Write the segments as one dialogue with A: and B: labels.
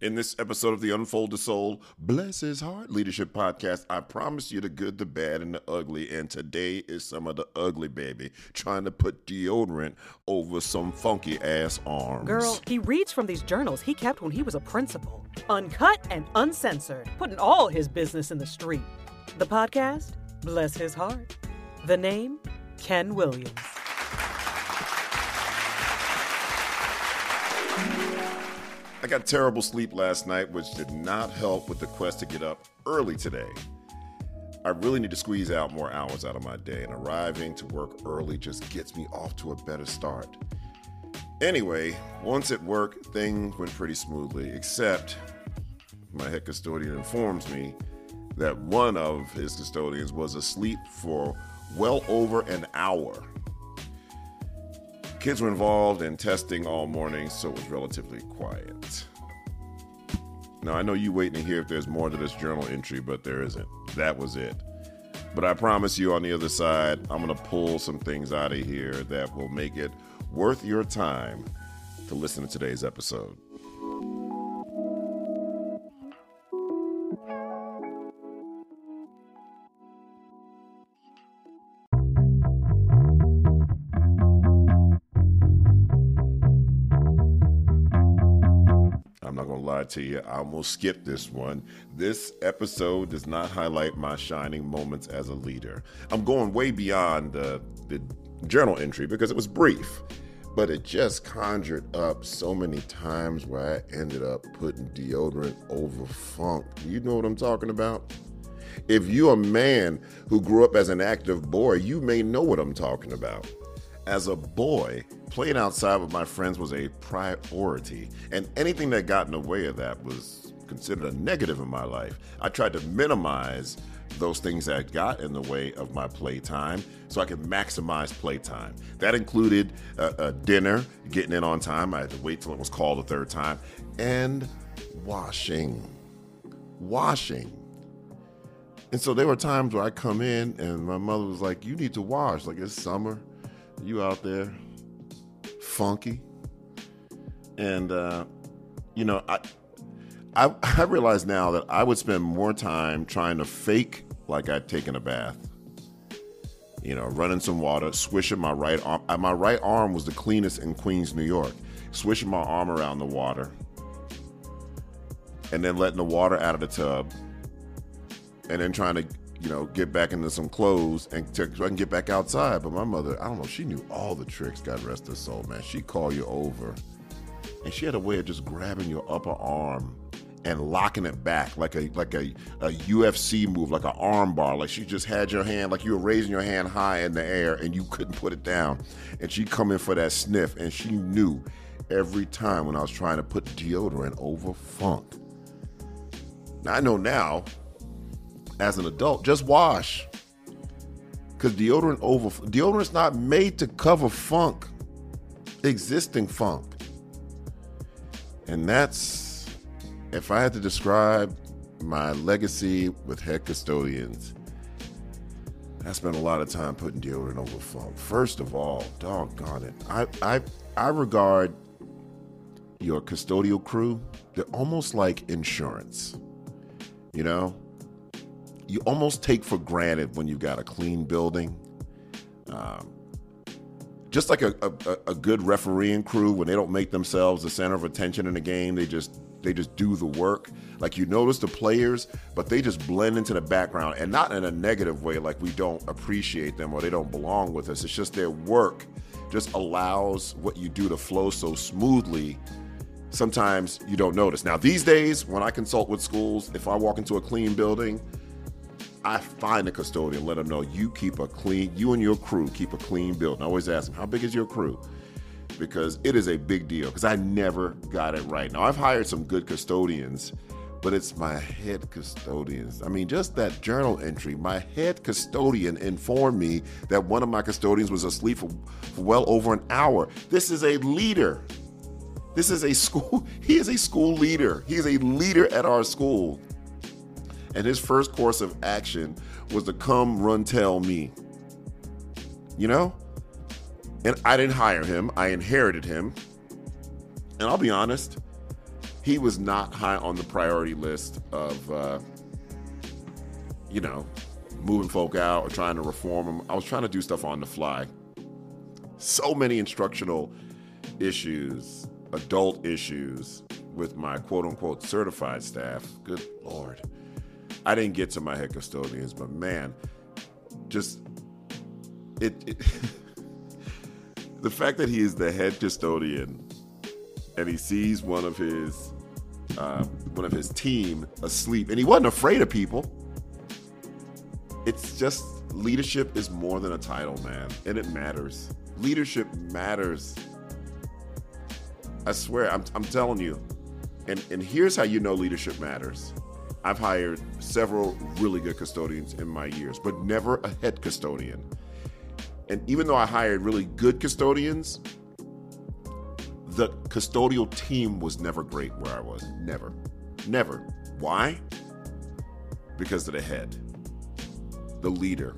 A: In this episode of the Unfold the Soul, Bless His Heart Leadership Podcast, I promise you the good, the bad, and the ugly. And today is some of the ugly, baby, trying to put deodorant over some funky ass arms.
B: Girl, he reads from these journals he kept when he was a principal. Uncut and uncensored, putting all his business in the street. The podcast, Bless His Heart. The name, Ken Williams.
A: I got terrible sleep last night, which did not help with the quest to get up early today. I really need to squeeze out more hours out of my day, and arriving to work early just gets me off to a better start. Anyway, once at work, things went pretty smoothly, except my head custodian informs me that one of his custodians was asleep for well over an hour. Kids were involved in testing all morning, so it was relatively quiet. Now, I know you waiting to hear if there's more to this journal entry, but there isn't. That was it. But I promise you on the other side, I'm going to pull some things out of here that will make it worth your time to listen to today's episode. To you. I almost skipped this one. This episode does not highlight my shining moments as a leader. I'm going way beyond the, the journal entry because it was brief, but it just conjured up so many times where I ended up putting deodorant over funk. You know what I'm talking about? If you're a man who grew up as an active boy, you may know what I'm talking about. As a boy, playing outside with my friends was a priority, and anything that got in the way of that was considered a negative in my life. I tried to minimize those things that got in the way of my playtime so I could maximize playtime. That included a, a dinner, getting in on time. I had to wait till it was called a third time, and washing. Washing. And so there were times where I come in and my mother was like, You need to wash. Like it's summer. You out there funky. And uh, you know, I I I realize now that I would spend more time trying to fake like I'd taken a bath. You know, running some water, swishing my right arm. uh, My right arm was the cleanest in Queens, New York. Swishing my arm around the water, and then letting the water out of the tub, and then trying to, you know, get back into some clothes and so I can get back outside. But my mother, I don't know, she knew all the tricks. God rest her soul, man. She'd call you over, and she had a way of just grabbing your upper arm and locking it back like a like a, a UFC move, like an arm bar. Like she just had your hand, like you were raising your hand high in the air and you couldn't put it down. And she come in for that sniff, and she knew every time when I was trying to put deodorant over funk. Now I know now, as an adult, just wash. Cause deodorant over deodorant's not made to cover funk, existing funk. And that's if I had to describe my legacy with head custodians, I spent a lot of time putting deodorant over funk. First of all, doggone it. I I I regard your custodial crew, they're almost like insurance. You know? You almost take for granted when you've got a clean building. Um, just like a, a, a good refereeing crew, when they don't make themselves the center of attention in a game, they just they just do the work. Like you notice the players, but they just blend into the background and not in a negative way, like we don't appreciate them or they don't belong with us. It's just their work just allows what you do to flow so smoothly. Sometimes you don't notice. Now, these days, when I consult with schools, if I walk into a clean building, I find a custodian, let them know you keep a clean, you and your crew keep a clean building. I always ask them, how big is your crew? Because it is a big deal, because I never got it right. Now, I've hired some good custodians, but it's my head custodians. I mean, just that journal entry, my head custodian informed me that one of my custodians was asleep for, for well over an hour. This is a leader. This is a school, he is a school leader. He is a leader at our school. And his first course of action was to come run tell me. You know? And I didn't hire him, I inherited him. And I'll be honest, he was not high on the priority list of, uh, you know, moving folk out or trying to reform them. I was trying to do stuff on the fly. So many instructional issues, adult issues with my quote unquote certified staff. Good Lord. I didn't get to my head custodians, but man, just it, it the fact that he is the head custodian and he sees one of his uh, one of his team asleep, and he wasn't afraid of people. It's just leadership is more than a title, man, and it matters. Leadership matters. I swear, I'm, I'm telling you. And, and here's how you know leadership matters. I've hired several really good custodians in my years, but never a head custodian. And even though I hired really good custodians, the custodial team was never great where I was. Never. Never. Why? Because of the head, the leader.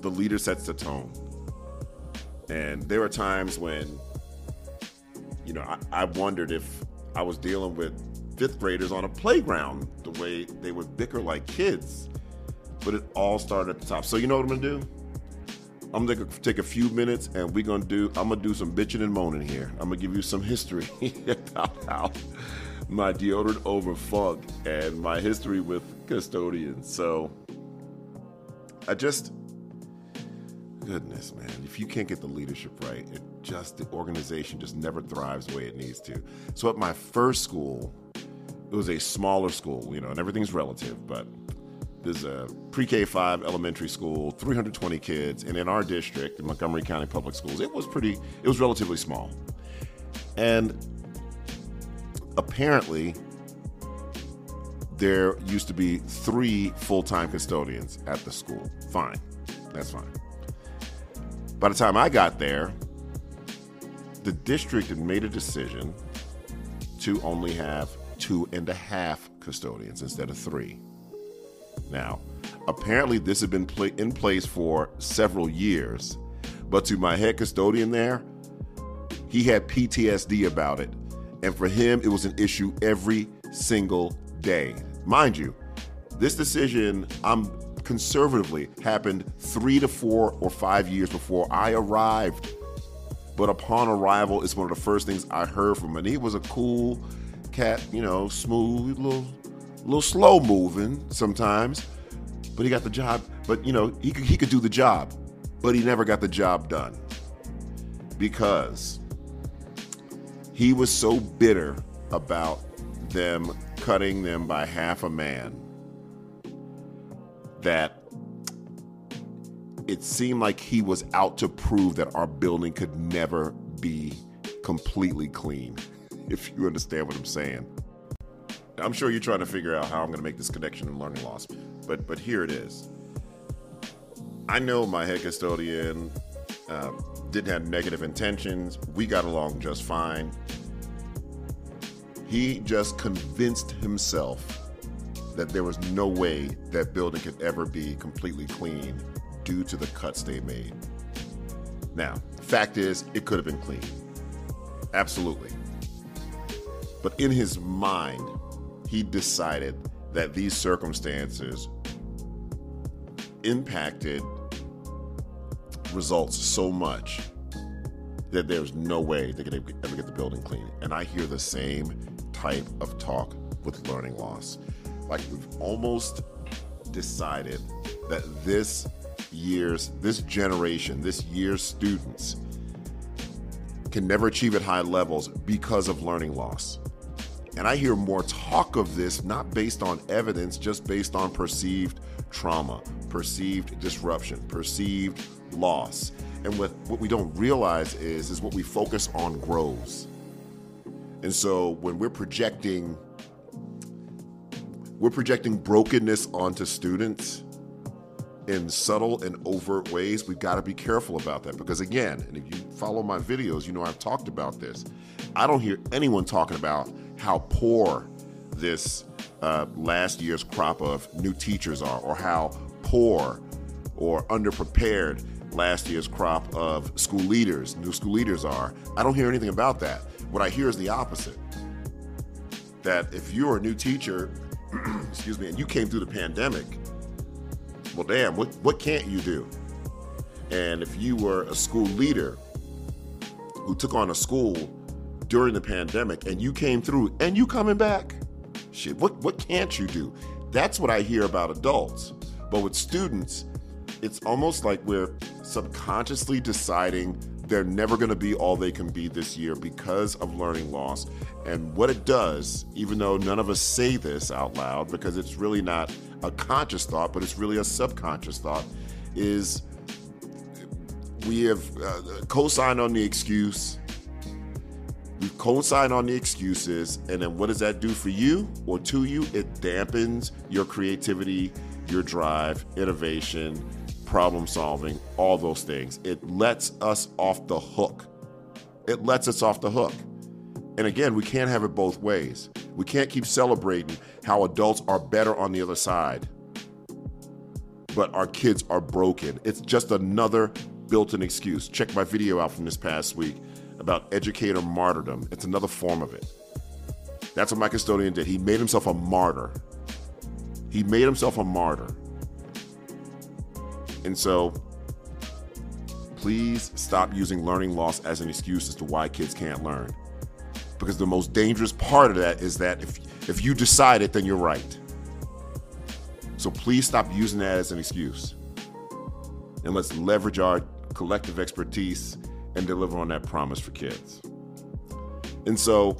A: The leader sets the tone. And there are times when, you know, I, I wondered if I was dealing with fifth graders on a playground the way they would bicker like kids. But it all started at the top. So, you know what I'm gonna do? I'm gonna take a few minutes and we're gonna do. I'm gonna do some bitching and moaning here. I'm gonna give you some history about how my deodorant over funk and my history with custodians. So I just, goodness, man, if you can't get the leadership right, it just the organization just never thrives the way it needs to. So at my first school, it was a smaller school, you know, and everything's relative, but there's a pre-K five elementary school, 320 kids, and in our district, in Montgomery County Public Schools, it was pretty, it was relatively small, and apparently there used to be three full-time custodians at the school. Fine, that's fine. By the time I got there, the district had made a decision to only have two and a half custodians instead of three. Now, apparently, this had been pl- in place for several years, but to my head custodian there, he had PTSD about it. And for him, it was an issue every single day. Mind you, this decision, I'm conservatively, happened three to four or five years before I arrived. But upon arrival, it's one of the first things I heard from him. And he was a cool cat, you know, smooth, little little slow moving sometimes, but he got the job. But you know, he could, he could do the job, but he never got the job done because he was so bitter about them cutting them by half a man that it seemed like he was out to prove that our building could never be completely clean, if you understand what I'm saying. I'm sure you're trying to figure out how I'm going to make this connection in learning loss, but but here it is. I know my head custodian um, didn't have negative intentions. We got along just fine. He just convinced himself that there was no way that building could ever be completely clean due to the cuts they made. Now, fact is, it could have been clean. Absolutely. But in his mind, he decided that these circumstances impacted results so much that there's no way they could ever get the building clean. And I hear the same type of talk with learning loss. Like we've almost decided that this year's, this generation, this year's students can never achieve at high levels because of learning loss. And I hear more talk of this not based on evidence, just based on perceived trauma, perceived disruption, perceived loss. And what, what we don't realize is, is what we focus on grows. And so when we're projecting we're projecting brokenness onto students in subtle and overt ways, we've got to be careful about that. Because again, and if you follow my videos, you know I've talked about this. I don't hear anyone talking about how poor this uh, last year's crop of new teachers are, or how poor or underprepared last year's crop of school leaders, new school leaders are. I don't hear anything about that. What I hear is the opposite that if you're a new teacher, excuse me, and you came through the pandemic, well, damn, what, what can't you do? And if you were a school leader who took on a school during the pandemic and you came through and you coming back, shit, what, what can't you do? That's what I hear about adults. But with students, it's almost like we're subconsciously deciding they're never going to be all they can be this year because of learning loss. And what it does, even though none of us say this out loud because it's really not a conscious thought, but it's really a subconscious thought, is we have uh, co signed on the excuse. We co sign on the excuses. And then what does that do for you or to you? It dampens your creativity, your drive, innovation, problem solving, all those things. It lets us off the hook. It lets us off the hook. And again, we can't have it both ways. We can't keep celebrating how adults are better on the other side, but our kids are broken. It's just another built in excuse. Check my video out from this past week about educator martyrdom. It's another form of it. That's what my custodian did. He made himself a martyr. He made himself a martyr. And so, please stop using learning loss as an excuse as to why kids can't learn. Because the most dangerous part of that is that if, if you decide it, then you're right. So please stop using that as an excuse. And let's leverage our collective expertise and deliver on that promise for kids. And so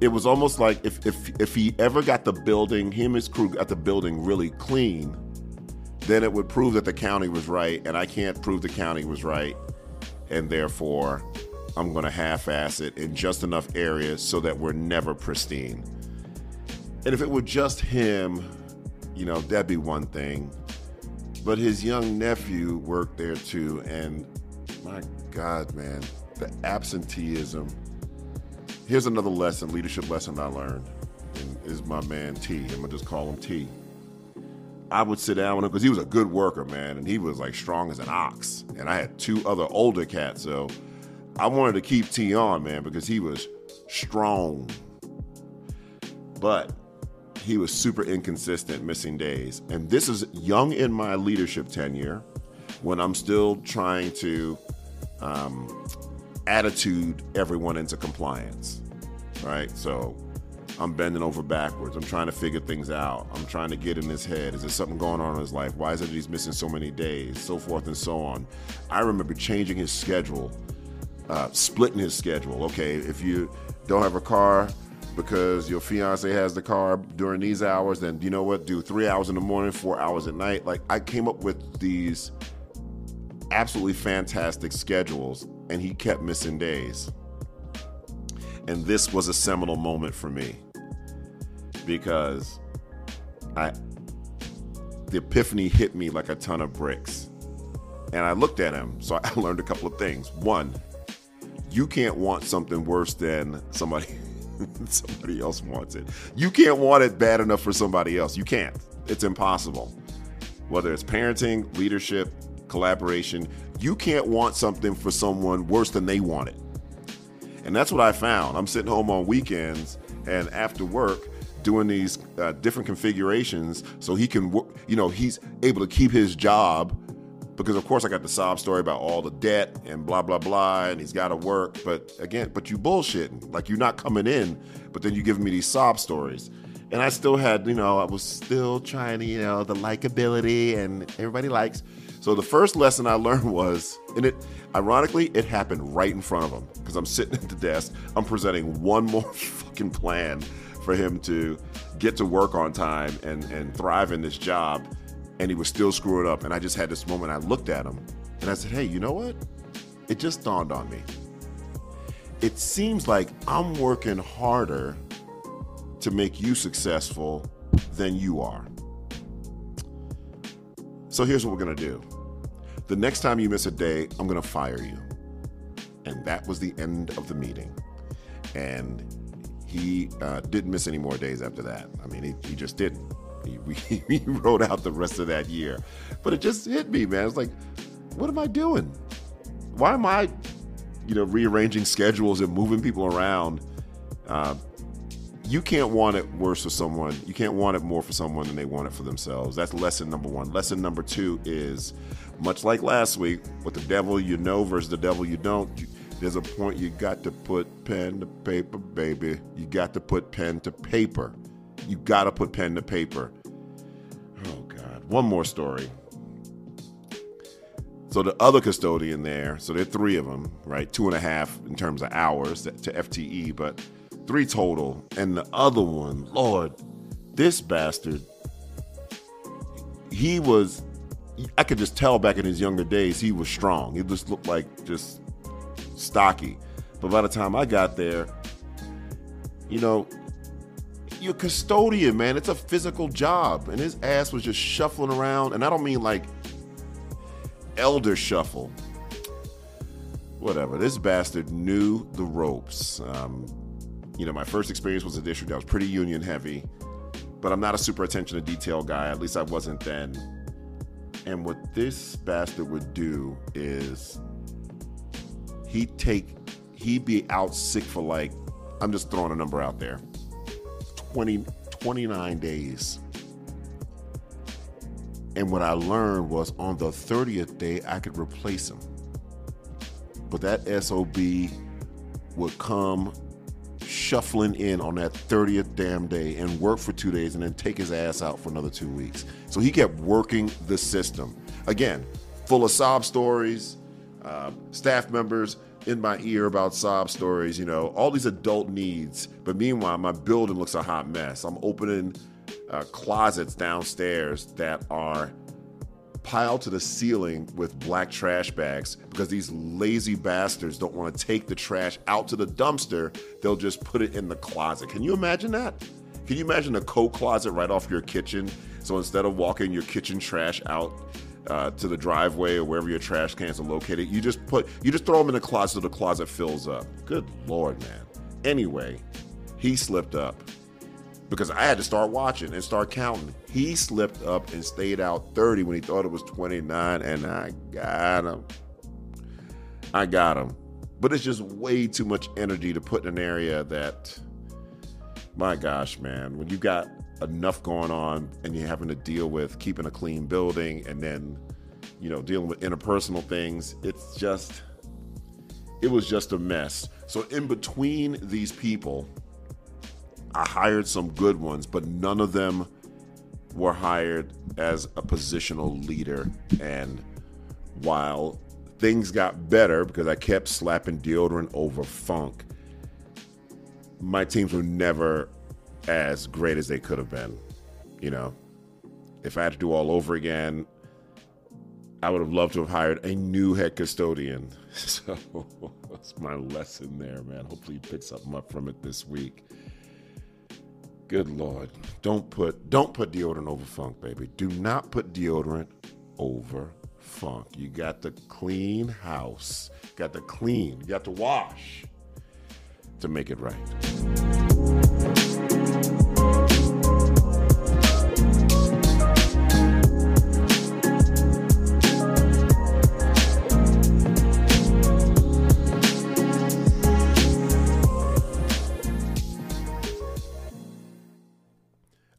A: it was almost like if, if, if he ever got the building, him his crew got the building really clean, then it would prove that the county was right, and I can't prove the county was right, and therefore I'm going to half ass it in just enough areas so that we're never pristine. And if it were just him, you know, that'd be one thing. But his young nephew worked there too, and my God, man, the absenteeism. Here's another lesson, leadership lesson I learned, and is my man T. I'm gonna just call him T. I would sit down with him because he was a good worker, man, and he was like strong as an ox. And I had two other older cats, so I wanted to keep T on, man, because he was strong. But he was super inconsistent, missing days. And this is young in my leadership tenure when I'm still trying to um, attitude everyone into compliance, right? So I'm bending over backwards. I'm trying to figure things out. I'm trying to get in his head. Is there something going on in his life? Why is it that he's missing so many days? So forth and so on. I remember changing his schedule, uh, splitting his schedule. Okay, if you don't have a car because your fiance has the car during these hours, then you know what? Do three hours in the morning, four hours at night. Like I came up with these absolutely fantastic schedules, and he kept missing days. And this was a seminal moment for me because I the epiphany hit me like a ton of bricks. And I looked at him, so I learned a couple of things. One, you can't want something worse than somebody somebody else wants it. You can't want it bad enough for somebody else. You can't. It's impossible. Whether it's parenting, leadership, collaboration, you can't want something for someone worse than they want it. And that's what I found. I'm sitting home on weekends and after work doing these uh, different configurations so he can, work, you know, he's able to keep his job because of course I got the sob story about all the debt and blah blah blah, and he's got to work. But again, but you bullshitting, like you're not coming in, but then you giving me these sob stories, and I still had, you know, I was still trying to, you know, the likability and everybody likes. So the first lesson I learned was, and it, ironically, it happened right in front of him because I'm sitting at the desk, I'm presenting one more fucking plan for him to get to work on time and and thrive in this job and he was still screwing up. And I just had this moment. I looked at him and I said, Hey, you know what? It just dawned on me. It seems like I'm working harder to make you successful than you are. So here's what we're going to do the next time you miss a day, I'm going to fire you. And that was the end of the meeting. And he uh, didn't miss any more days after that. I mean, he, he just didn't. He, he wrote out the rest of that year. But it just hit me, man. It's like, what am I doing? Why am I, you know, rearranging schedules and moving people around? Uh, you can't want it worse for someone. You can't want it more for someone than they want it for themselves. That's lesson number one. Lesson number two is much like last week with the devil you know versus the devil you don't. You, there's a point you got to put pen to paper, baby. You got to put pen to paper. You got to put pen to paper. Oh, God. One more story. So the other custodian there, so there are three of them, right? Two and a half in terms of hours to FTE, but three total. And the other one, Lord, this bastard, he was, I could just tell back in his younger days, he was strong. He just looked like just stocky. But by the time I got there, you know, you're custodian, man. It's a physical job. And his ass was just shuffling around. And I don't mean like elder shuffle. Whatever. This bastard knew the ropes. Um, you know, my first experience was a district that was pretty union heavy, but I'm not a super attention to detail guy. At least I wasn't then. And what this bastard would do is he'd take, he'd be out sick for like, I'm just throwing a number out there 20, 29 days. And what I learned was on the 30th day, I could replace him. But that SOB would come shuffling in on that 30th damn day and work for two days and then take his ass out for another two weeks. So he kept working the system. Again, full of sob stories, uh, staff members in my ear about sob stories, you know, all these adult needs. But meanwhile, my building looks a hot mess. I'm opening uh, closets downstairs that are piled to the ceiling with black trash bags because these lazy bastards don't want to take the trash out to the dumpster. They'll just put it in the closet. Can you imagine that? Can you imagine a coat closet right off your kitchen? So instead of walking your kitchen trash out uh, to the driveway or wherever your trash cans are located, you just put you just throw them in the closet so the closet fills up. Good lord, man. Anyway, he slipped up because I had to start watching and start counting. He slipped up and stayed out 30 when he thought it was 29, and I got him. I got him. But it's just way too much energy to put in an area that, my gosh, man, when you got enough going on and you're having to deal with keeping a clean building and then, you know, dealing with interpersonal things, it's just, it was just a mess. So, in between these people, I hired some good ones, but none of them were hired as a positional leader. And while things got better because I kept slapping deodorant over funk, my teams were never as great as they could have been. You know, if I had to do all over again, I would have loved to have hired a new head custodian. So that's my lesson there, man. Hopefully, you pick something up from it this week. Good lord. Don't put don't put deodorant over funk, baby. Do not put deodorant over funk. You got to clean house. Got to clean. You got to wash to make it right.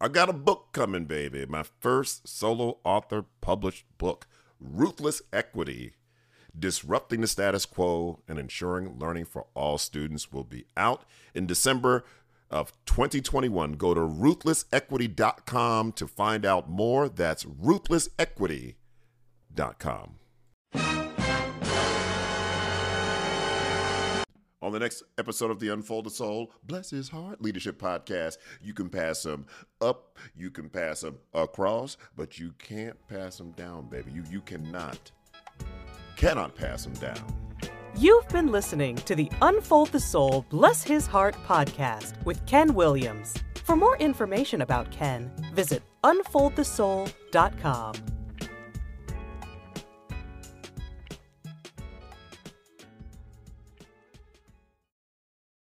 A: I got a book coming, baby. My first solo author published book, Ruthless Equity Disrupting the Status Quo and Ensuring Learning for All Students will be out in December of 2021. Go to ruthlessequity.com to find out more. That's ruthlessequity.com. On the next episode of the Unfold the Soul, Bless His Heart Leadership Podcast, you can pass them up, you can pass them across, but you can't pass them down, baby. You you cannot, cannot pass them down.
B: You've been listening to the Unfold the Soul, Bless His Heart podcast with Ken Williams. For more information about Ken, visit unfoldthesoul.com.